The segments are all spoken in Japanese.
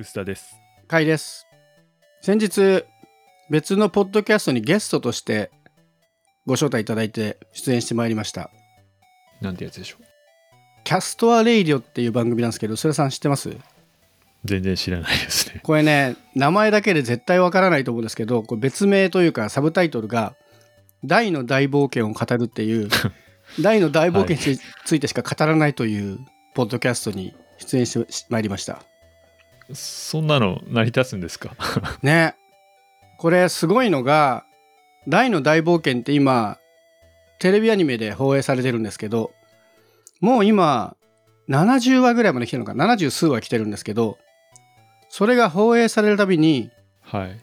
臼田です。かいです。先日、別のポッドキャストにゲストとしてご招待いただいて出演してまいりました。なんてやつでしょう。キャストアレイディオっていう番組なんですけど、それさん知ってます？全然知らないですね。これね、名前だけで絶対わからないと思うんですけど、これ別名というかサブタイトルが、ダイの大冒険を語るっていう、ダイの大冒険についてしか語らないというポッドキャストに出演してまいりました。そんなの成り立つんですか？ねこれすごいのが「大の大冒険」って今テレビアニメで放映されてるんですけどもう今70話ぐらいまで来てるのか70数話来てるんですけどそれが放映されるたびにはい。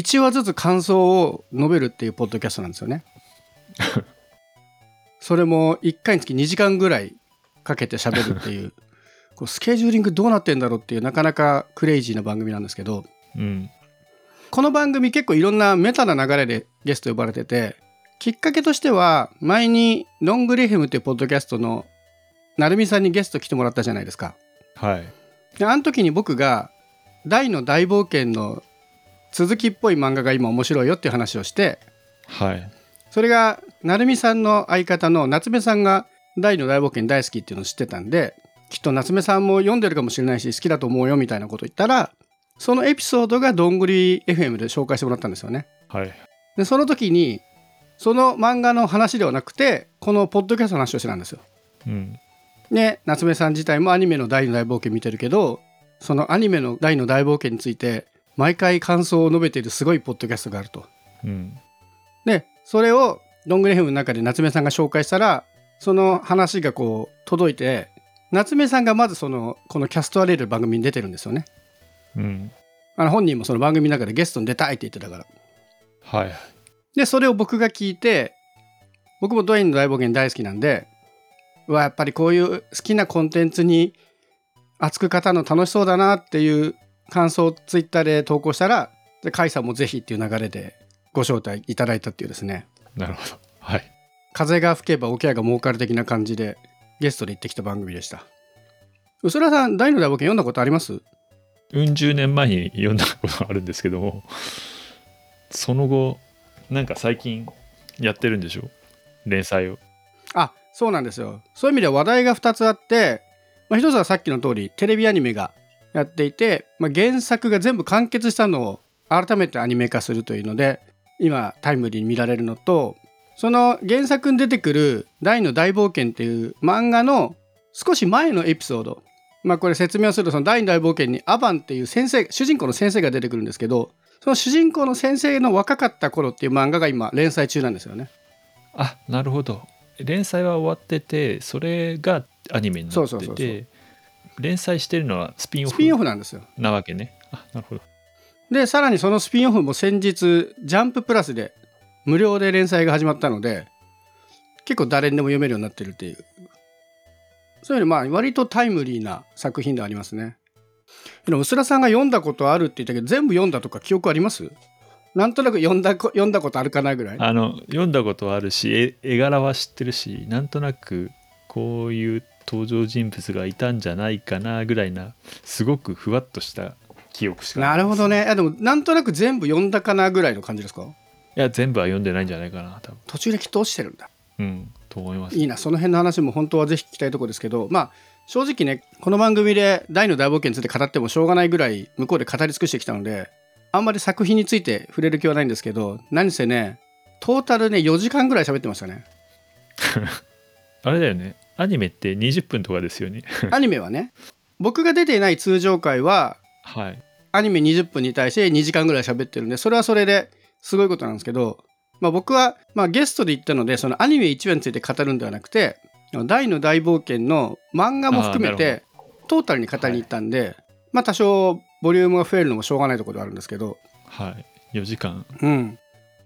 1話ずつ感想を述べるっていうポッドキャストなんですよね。それも1回につき2時間ぐらいかけて喋るっていうこうスケジューリングどうなってんだろうっていうなかなかクレイジーな番組なんですけどうん。この番組結構いろんなメタな流れでゲスト呼ばれててきっかけとしては前にロングリヘムっていうポッドキャストの成美さんにゲスト来てもらったじゃないですか。はい。であの時に僕が「大の大冒険」の続きっぽい漫画が今面白いよっていう話をしてはい。それが成美さんの相方の夏目さんが「大の大冒険」大好きっていうのを知ってたんできっと夏目さんも読んでるかもしれないし好きだと思うよみたいなこと言ったらそのエピソードがどんぐり FM で紹介してもらったんですよね。はい。でその時にその漫画の話ではなくてこのポッドキャストの話をしてたんですよ。うん。で夏目さん自体もアニメの「大の大冒険」見てるけどそのアニメの「大の大冒険」について毎回感想を述べているすごいポッドキャストがあると。うん。でそれをロングレヘムの中で夏目さんが紹介したらその話がこう届いて夏目さんがまずそのこのキャストアレール番組に出てるんですよね。うん。あの本人もその番組の中でゲストに出たいって言ってたから。はい。でそれを僕が聞いて僕もドインの大冒険大好きなんでうわやっぱりこういう好きなコンテンツに熱く語るの楽しそうだなっていう感想をツイッターで投稿したらで甲斐さんもぜひっていう流れでご招待いただいたっていうですねなるほど。はい。風が吹けば桶屋が儲かる的な感じでゲストで行ってきた番組でした。うすらさん大の大冒険読んだことあります？うん十年前に読んだことがあるんですけども、その後、なんか最近やってるんでしょ？連載を。あそうなんですよ。そういう意味では話題が2つあって、まあ、一つはさっきの通りテレビアニメがやっていて、まあ、原作が全部完結したのを改めてアニメ化するというので今タイムリーに見られるのとその原作に出てくる「大の大冒険」っていう漫画の少し前のエピソードまあこれ説明をするとその「大の大冒険」にアバンっていう先生主人公の先生が出てくるんですけどその主人公の先生の若かった頃っていう漫画が今連載中なんですよね。あ、なるほど。連載は終わってて、それがアニメになってて、連載してるのはスピンオスピンオフフなんですよ。なわけね。あ、なるほど。でさらにそのスピンオフも先日ジャンププラスで無料で連載が始まったので結構誰にでも読めるようになってるっていう。そういうのまあ割とタイムリーな作品ではありますね。でも薄田さんが読んだことあるって言ったけど全部読んだとか記憶あります？なんとなく読んだこ読んだことあるかなぐらい？あの読んだことはあるし絵絵柄は知ってるしなんとなくこういう登場人物がいたんじゃないかなぐらいなすごくふわっとした記憶しかないるほどね。ねいやでもなんとなく全部読んだかなぐらいの感じですか？いや全部は読んでないんじゃないかな多分。途中できっと落ちてるんだ。うんと思います。いいなその辺の話も本当はぜひ聞きたいところですけどまあ正直ねこの番組で大の大冒険について語ってもしょうがないぐらい向こうで語り尽くしてきたのであんまり作品について触れる気はないんですけど何せねトータルね4時間ぐらい喋ってましたね。あれだよね。アニメって20分とかですよね。アニメはね。僕が出ていない通常回ははい。アニメ20分に対して2時間ぐらい喋ってるんでそれはそれですごいことなんですけど、まあ、僕は、まあ、ゲストで言ったのでそのアニメ1話について語るんではなくて大の大冒険の漫画も含めてトータルに語りに行ったんで、まあ多少ボリュームが増えるのもしょうがないところではあるんですけど、はい。4時間。うん、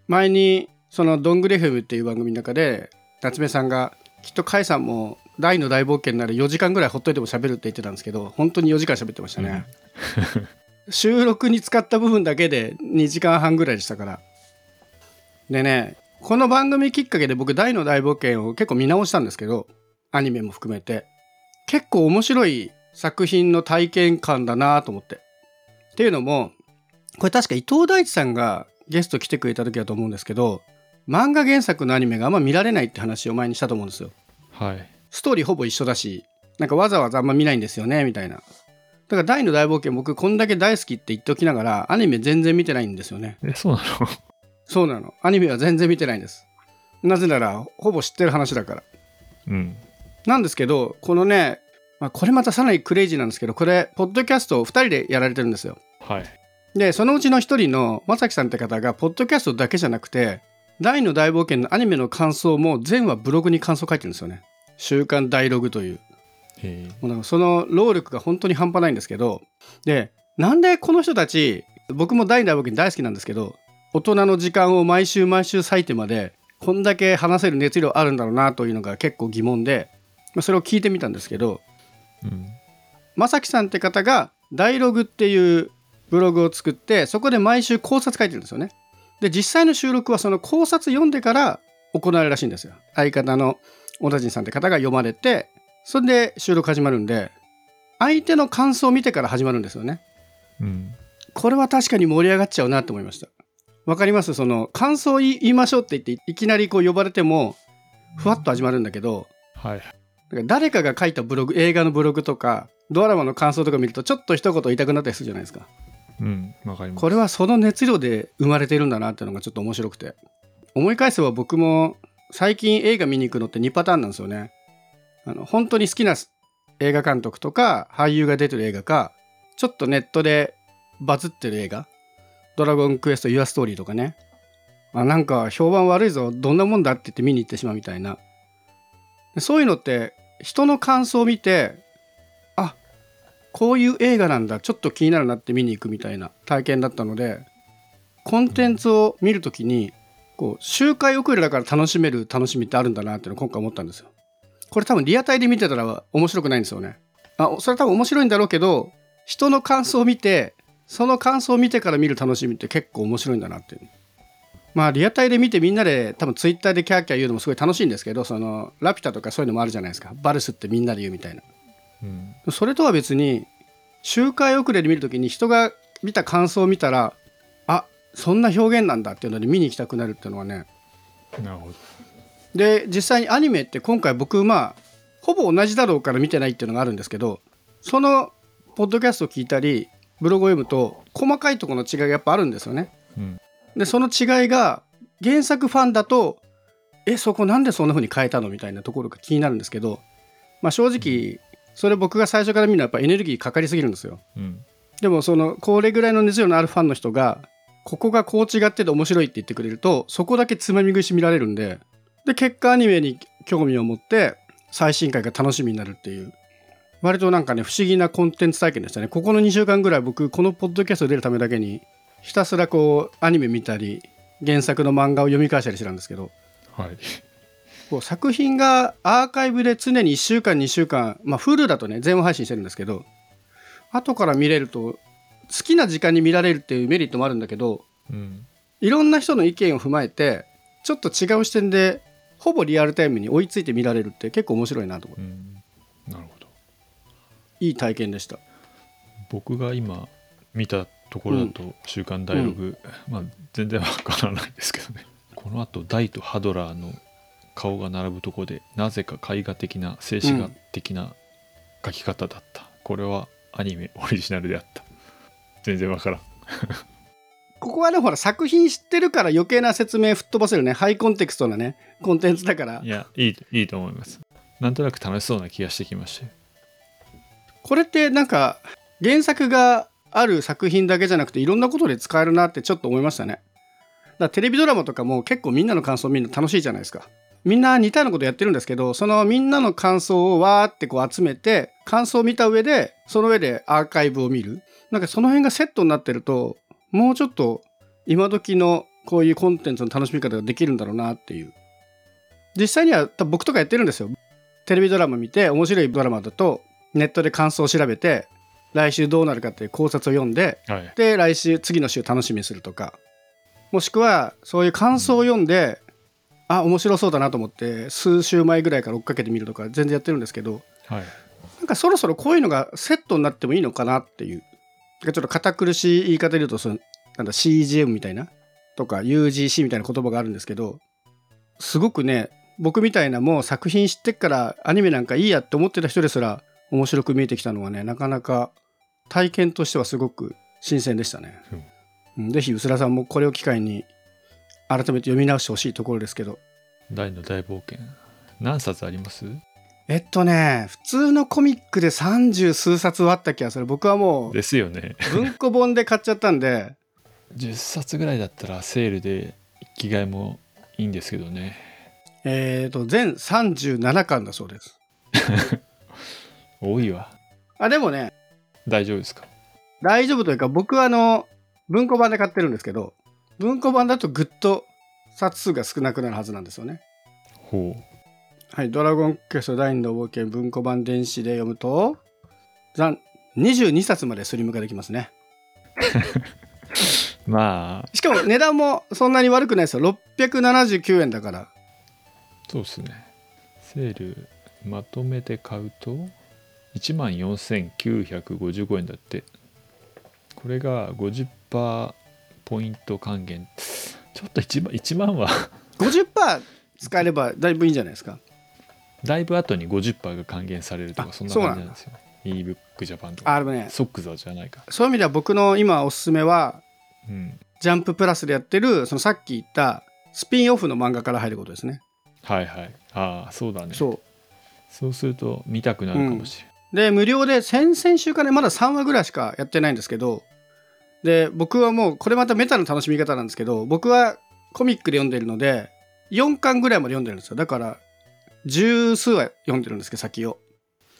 前にその「どんぐり FM」っていう番組の中で夏目さんがきっと甲斐さんも大の大冒険なら4時間ぐらいほっといても喋るって言ってたんですけど本当に4時間喋ってましたね。収録に使った部分だけで2時間半ぐらいでしたからでねこの番組きっかけで僕大の大冒険を結構見直したんですけどアニメも含めて結構面白い作品の体験感だなと思ってっていうのもこれ確か伊藤大地さんがゲスト来てくれた時だと思うんですけど漫画原作のアニメがあんま見られないって話を前にしたと思うんですよ。はいストーリーほぼ一緒だしなんかわざわざあんま見ないんですよねみたいな。だから大の大冒険僕こんだけ大好きって言っておきながらアニメ全然見てないんですよね。えそうなの？そうなの。アニメは全然見てないんです。なぜならほぼ知ってる話だから。うんなんですけどこのね、まあ、これまたさらにクレイジーなんですけどこれポッドキャストを2人でやられてるんですよ。はいでそのうちの1人のまさきさんって方がポッドキャストだけじゃなくて大の大冒険のアニメの感想も全話ブログに感想書いてるんですよね。週刊ダイログという。へもうなんかその労力が本当に半端ないんですけどでなんでこの人たち僕も大の大冒険大好きなんですけど大人の時間を毎週毎週割いてまでこんだけ話せる熱量あるんだろうなというのが結構疑問でまあそれを聞いてみたんですけどうんまさきさんって方がダイログっていうブログを作ってそこで毎週考察書いてるんですよね。で実際の収録はその考察読んでから行われるらしいんですよ。相方の小田陣さんって方が読まれてそれで収録始まるんで相手の感想を見てから始まるんですよね。うんこれは確かに盛り上がっちゃうなと思いました。わかります？その感想を言い言いましょうって言っていきなりこう呼ばれてもふわっと始まるんだけどはい。だから誰かが書いたブログ映画のブログとかドラマの感想とか見るとちょっと一言言いたくなったりするじゃないですか。うんわかります。これはその熱量で生まれてるんだなっていうのがちょっと面白くて。思い返せば僕も最近映画見に行くのって2パターンなんですよね。あの本当に好きな映画監督とか俳優が出てる映画かちょっとネットでバズってる映画ドラゴンクエストユアストーリーとかねあなんか評判悪いぞどんなもんだって言って見に行ってしまうみたいなそういうのって人の感想を見てあこういう映画なんだちょっと気になるなって見に行くみたいな体験だったのでコンテンツを見るときにこう周回遅れだから楽しめる楽しみってあるんだなっていうのを今回思ったんですよ。これ多分リアタイで見てたら面白くないんですよね。あそれ多分面白いんだろうけど人の感想を見てその感想を見てから見る楽しみって結構面白いんだなっていう。まあリアタイで見てみんなで多分ツイッターでキャーキャー言うのもすごい楽しいんですけどそのラピュタとかそういうのもあるじゃないですかバルスってみんなで言うみたいな。うんそれとは別に周回遅れで見るときに人が見た感想を見たらあそんな表現なんだっていうので見に行きたくなるっていうのはねなるほどで実際にアニメって今回僕まあほぼ同じだろうから見てないっていうのがあるんですけどそのポッドキャストを聞いたりブログを読むと細かいところの違いがやっぱあるんですよね。うんでその違いが原作ファンだとえそこなんでそんな風に変えたのみたいなところが気になるんですけど、まあ、正直それ僕が最初から見るのはやっぱエネルギーかかりすぎるんですよ。うんでもそのこれぐらいの熱量のあるファンの人がここがこう違ってて面白いって言ってくれるとそこだけつまみ食いし見られるんでで結果アニメに興味を持って最新回が楽しみになるっていう割となんかね不思議なコンテンツ体験でしたね。ここの2週間ぐらい僕このポッドキャスト出るためだけにひたすらこうアニメ見たり原作の漫画を読み返したりしてたんですけどはい。こう作品がアーカイブで常に1週間2週間まあ Hulu だとね全話配信してるんですけど後から見れると好きな時間に見られるっていうメリットもあるんだけどうん。いろんな人の意見を踏まえてちょっと違う視点でほぼリアルタイムに追いついて見られるって結構面白いなと思って。うんいい体験でした。僕が今見たところだと「週刊ダイログ」まあ全然わからないですけどね。このあとダイとハドラーの顔が並ぶところでなぜか絵画的な静止画的な描き方だった、これはアニメオリジナルであった。全然わからん。ここはねほら作品知ってるから余計な説明吹っ飛ばせるね。ハイコンテクストなねコンテンツだから。いやいいいいと思います。なんとなく楽しそうな気がしてきましたよこれってなんか原作がある作品だけじゃなくていろんなことで使えるなってちょっと思いましたね。だテレビドラマとかも結構みんなの感想見るの楽しいじゃないですか。みんな似たようなことやってるんですけどそのみんなの感想をわーってこう集めて感想を見た上でその上でアーカイブを見る。なんかその辺がセットになってるともうちょっと今時のこういうコンテンツの楽しみ方ができるんだろうなっていう。実際には僕とかやってるんですよ。テレビドラマ見て面白いドラマだとネットで感想を調べて来週どうなるかっていう考察を読んではい。で来週次の週楽しみにするとかもしくはそういう感想を読んで、あ面白そうだなと思って数週前ぐらいから追っかけてみるとか全然やってるんですけどはい。なんかそろそろこういうのがセットになってもいいのかなっていう。ちょっと堅苦しい言い方で言うとそのなんだ CGM みたいなとか UGC みたいな言葉があるんですけどすごくね僕みたいなもう作品知ってっからアニメなんかいいやって思ってた人ですら面白く見えてきたのはねなかなか体験としてはすごく新鮮でしたね。うん、ぜひ薄田さんもこれを機会に改めて読み直してほしいところですけど。大の大冒険。何冊あります？えっとね普通のコミックで30数冊はあった気がする。僕はもうですよね。文庫本で買っちゃったんで。10冊ぐらいだったらセールで着替えもいいんですけどね。えっと全37巻だそうです 多いわ。あでもね。大丈夫ですか？大丈夫というか僕はあの文庫版で買ってるんですけど文庫版だとぐっと冊数が少なくなるはずなんですよね。ほう。はい「ドラゴンクエスト第二の冒険」文庫版電子で読むと残22冊までスリム化できますね。まあ。しかも値段もそんなに悪くないですよ。679円だから。そうですね。セールまとめて買うと1万4955円だって。これが50%ポイント還元。ちょっと1万 ,1 万は。50%使えればだいぶいいんじゃないですか？だいぶ後に50%が還元されるとかあそんな感じなんですよ。ね ebook ジャパンとか。あでもねソックザじゃないか。そういう意味では僕の今おすすめはうん。ジャンププラスでやってるそのさっき言ったスピンオフの漫画から入ることですね。はいはい。ああそうだね。そう。そうすると見たくなるかもしれない、で無料で先々週からねまだ3話ぐらいしかやってないんですけどで僕はもうこれまたメタの楽しみ方なんですけど僕はコミックで読んでるので4巻ぐらいまで読んでるんですよ。だから十数話読んでるんですけど先を。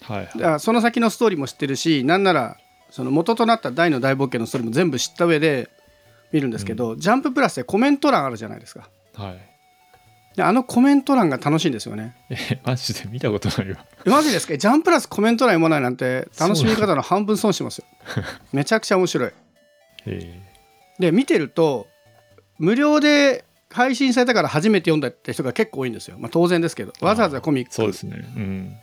はいはい。その先のストーリーも知ってるしなんならその元となった大の大冒険のストーリーも全部知った上で見るんですけど、ジャンププラスでコメント欄あるじゃないですか。はい。であのコメント欄が楽しいんですよね。えマジで見たことないわ。えマジですか？ジャンプラスコメント欄読まないなんて楽しみ方の半分損しますよ。めちゃくちゃ面白い。え。で見てると無料で配信されたから初めて読んだって人が結構多いんですよ、まあ、当然ですけど。わざわざコミック。そうですね。うん。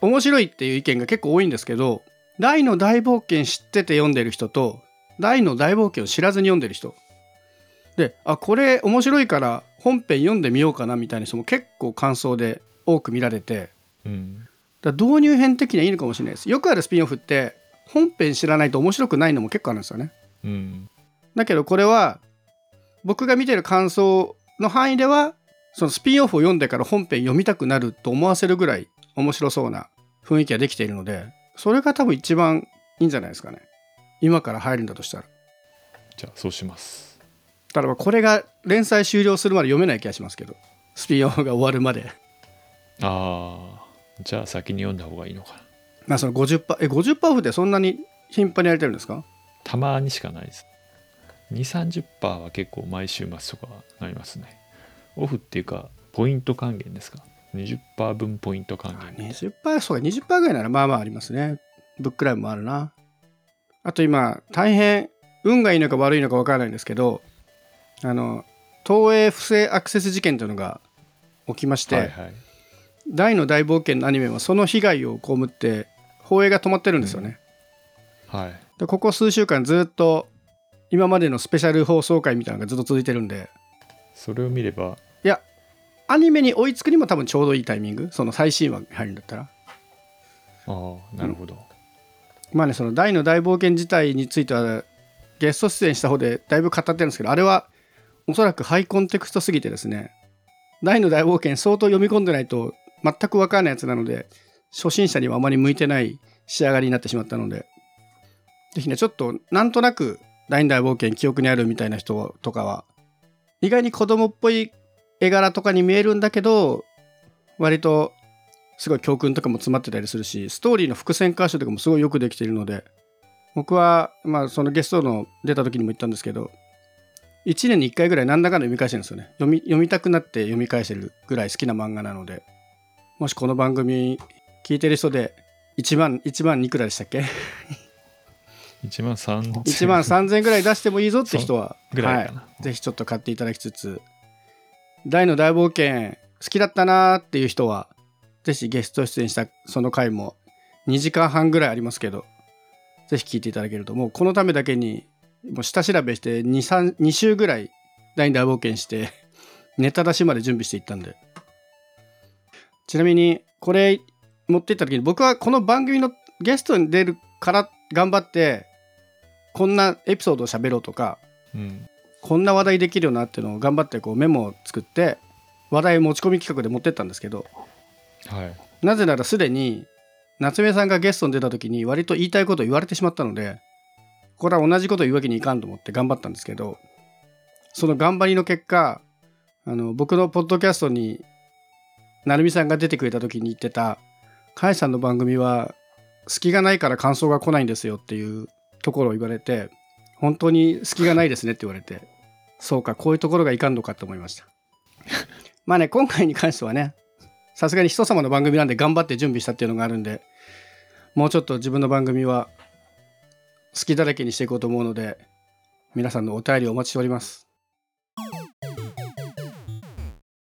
面白いっていう意見が結構多いんですけど大の大冒険知ってて読んでる人と大の大冒険を知らずに読んでる人。であこれ面白いから本編読んでみようかなみたいな人も結構感想で多く見られて。うんだ導入編的にはいいのかもしれないです。よくあるスピンオフって本編知らないと面白くないのも結構あるんですよね。うん。だけどこれは僕が見てる感想の範囲ではそのスピンオフを読んでから本編読みたくなると思わせるぐらい面白そうな雰囲気ができているのでそれが多分一番いいんじゃないですかね。今から入るんだとしたら。じゃあそうします。ただまあこれが連載終了するまで読めない気がしますけど。スピンオフが終わるまで。ああじゃあ先に読んだ方がいいのかな。まあその50%え50%オフでそんなに頻繁にやれてるんですか？たまにしかないです。2 3 0は結構毎週末とかなりますね。オフっていうかポイント還元ですか？20%分ポイント還元20%そうか20%ぐらいならまあまあありますね。ブックライブもあるな。あと今大変運がいいのか悪いのか分からないんですけどあの東映不正アクセス事件というのが起きまして、はいはい大の大冒険のアニメはその被害を被って放映が止まってるんですよね、はい。でここ数週間ずっと今までのスペシャル放送回みたいなのがずっと続いてるんで。それを見れば。いやアニメに追いつくにも多分ちょうどいいタイミング。その最新話に入るんだったら。ああなるほど、まあねその大の大冒険自体についてはゲスト出演した方でだいぶ語ってるんですけどあれはおそらくハイコンテクストすぎてですね大の大冒険相当読み込んでないと全く分かんないやつなので初心者にはあまり向いてない仕上がりになってしまったのでぜひねちょっとなんとなく大の大冒険記憶にあるみたいな人とかは意外に子供っぽい絵柄とかに見えるんだけど割とすごい教訓とかも詰まってたりするしストーリーの伏線回収とかもすごいよくできているので僕はまあそのゲストの出た時にも言ったんですけど1年に1回ぐらい何らかの読み返してるんですよね。読み読みたくなって読み返してるぐらい好きな漫画なので。もしこの番組聞いてる人で1万1万いくらでしたっけ？1万3000 1万3000円ぐらい出してもいいぞって人はぐらいかな、はい、ぜひちょっと買っていただきつつ大の大冒険好きだったなーっていう人はぜひゲスト出演したその回も2時間半ぐらいありますけどぜひ聞いていただけるともうこのためだけにもう下調べして23 2週ぐらい第二大冒険してネタ出しまで準備していったんでちなみにこれ持っていった時に僕はこの番組のゲストに出るから頑張ってこんなエピソードを喋ろうとかうん。こんな話題できるよなっていうのを頑張ってこうメモを作って話題持ち込み企画で持ってったんですけどはい。なぜならすでに夏目さんがゲストに出た時に割と言いたいことを言われてしまったのでこれは同じことを言うわけにいかんと思って頑張ったんですけどその頑張りの結果あの僕のポッドキャストに成美さんが出てくれた時に言ってた「甲斐さんの番組は隙がないから感想が来ないんですよ」っていうところを言われて本当に隙がないですねって言われてそうかこういうところがいかんのかと思いました。まあね今回に関してはねさすがに人様の番組なんで頑張って準備したっていうのがあるんでもうちょっと自分の番組は好きだらけにしていこうと思うので皆さんのお便りをお待ちしております